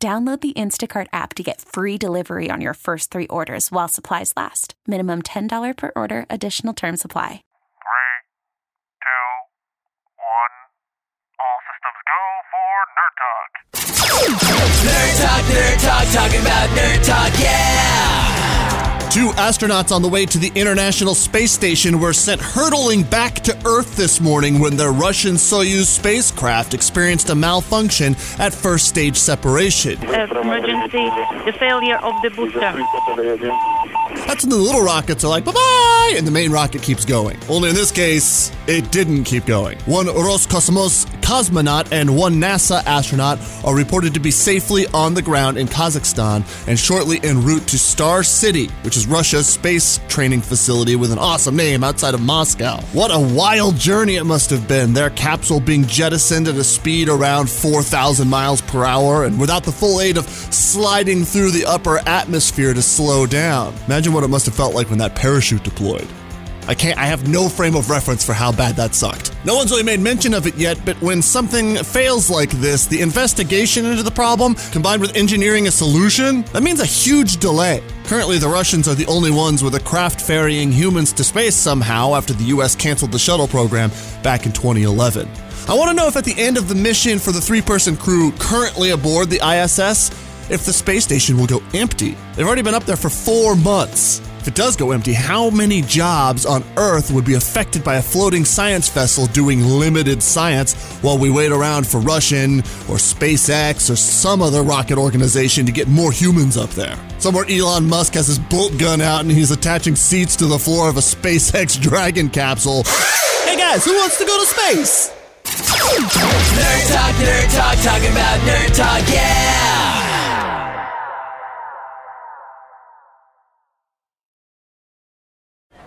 Download the Instacart app to get free delivery on your first three orders while supplies last. Minimum $10 per order, additional term supply. Three, two, one. All systems go for Nerd Talk. Nerd Talk, Nerd Talk, talking about Nerd Talk, yeah! Two astronauts on the way to the International Space Station were sent hurtling back to Earth this morning when their Russian Soyuz spacecraft experienced a malfunction at first stage separation. As emergency, the failure of the booster. That's when the little rockets are like, bye bye, and the main rocket keeps going. Only in this case, it didn't keep going. One Roscosmos cosmonaut and one NASA astronaut are reported to be safely on the ground in Kazakhstan and shortly en route to Star City, which is Russia's space training facility with an awesome name outside of Moscow. What a wild journey it must have been, their capsule being jettisoned at a speed around 4,000 miles per hour and without the full aid of sliding through the upper atmosphere to slow down. Imagine what it must have felt like when that parachute deployed. I can't I have no frame of reference for how bad that sucked. No one's really made mention of it yet, but when something fails like this, the investigation into the problem combined with engineering a solution, that means a huge delay. Currently, the Russians are the only ones with a craft ferrying humans to space somehow after the US canceled the shuttle program back in 2011. I want to know if at the end of the mission for the three-person crew currently aboard the ISS, if the space station will go empty. They've already been up there for 4 months. If it does go empty, how many jobs on Earth would be affected by a floating science vessel doing limited science while we wait around for Russian or SpaceX or some other rocket organization to get more humans up there? Somewhere Elon Musk has his bolt gun out and he's attaching seats to the floor of a SpaceX Dragon capsule. hey guys, who wants to go to space? Nerd Talk, Nerd Talk, talking about Nerd Talk, yeah!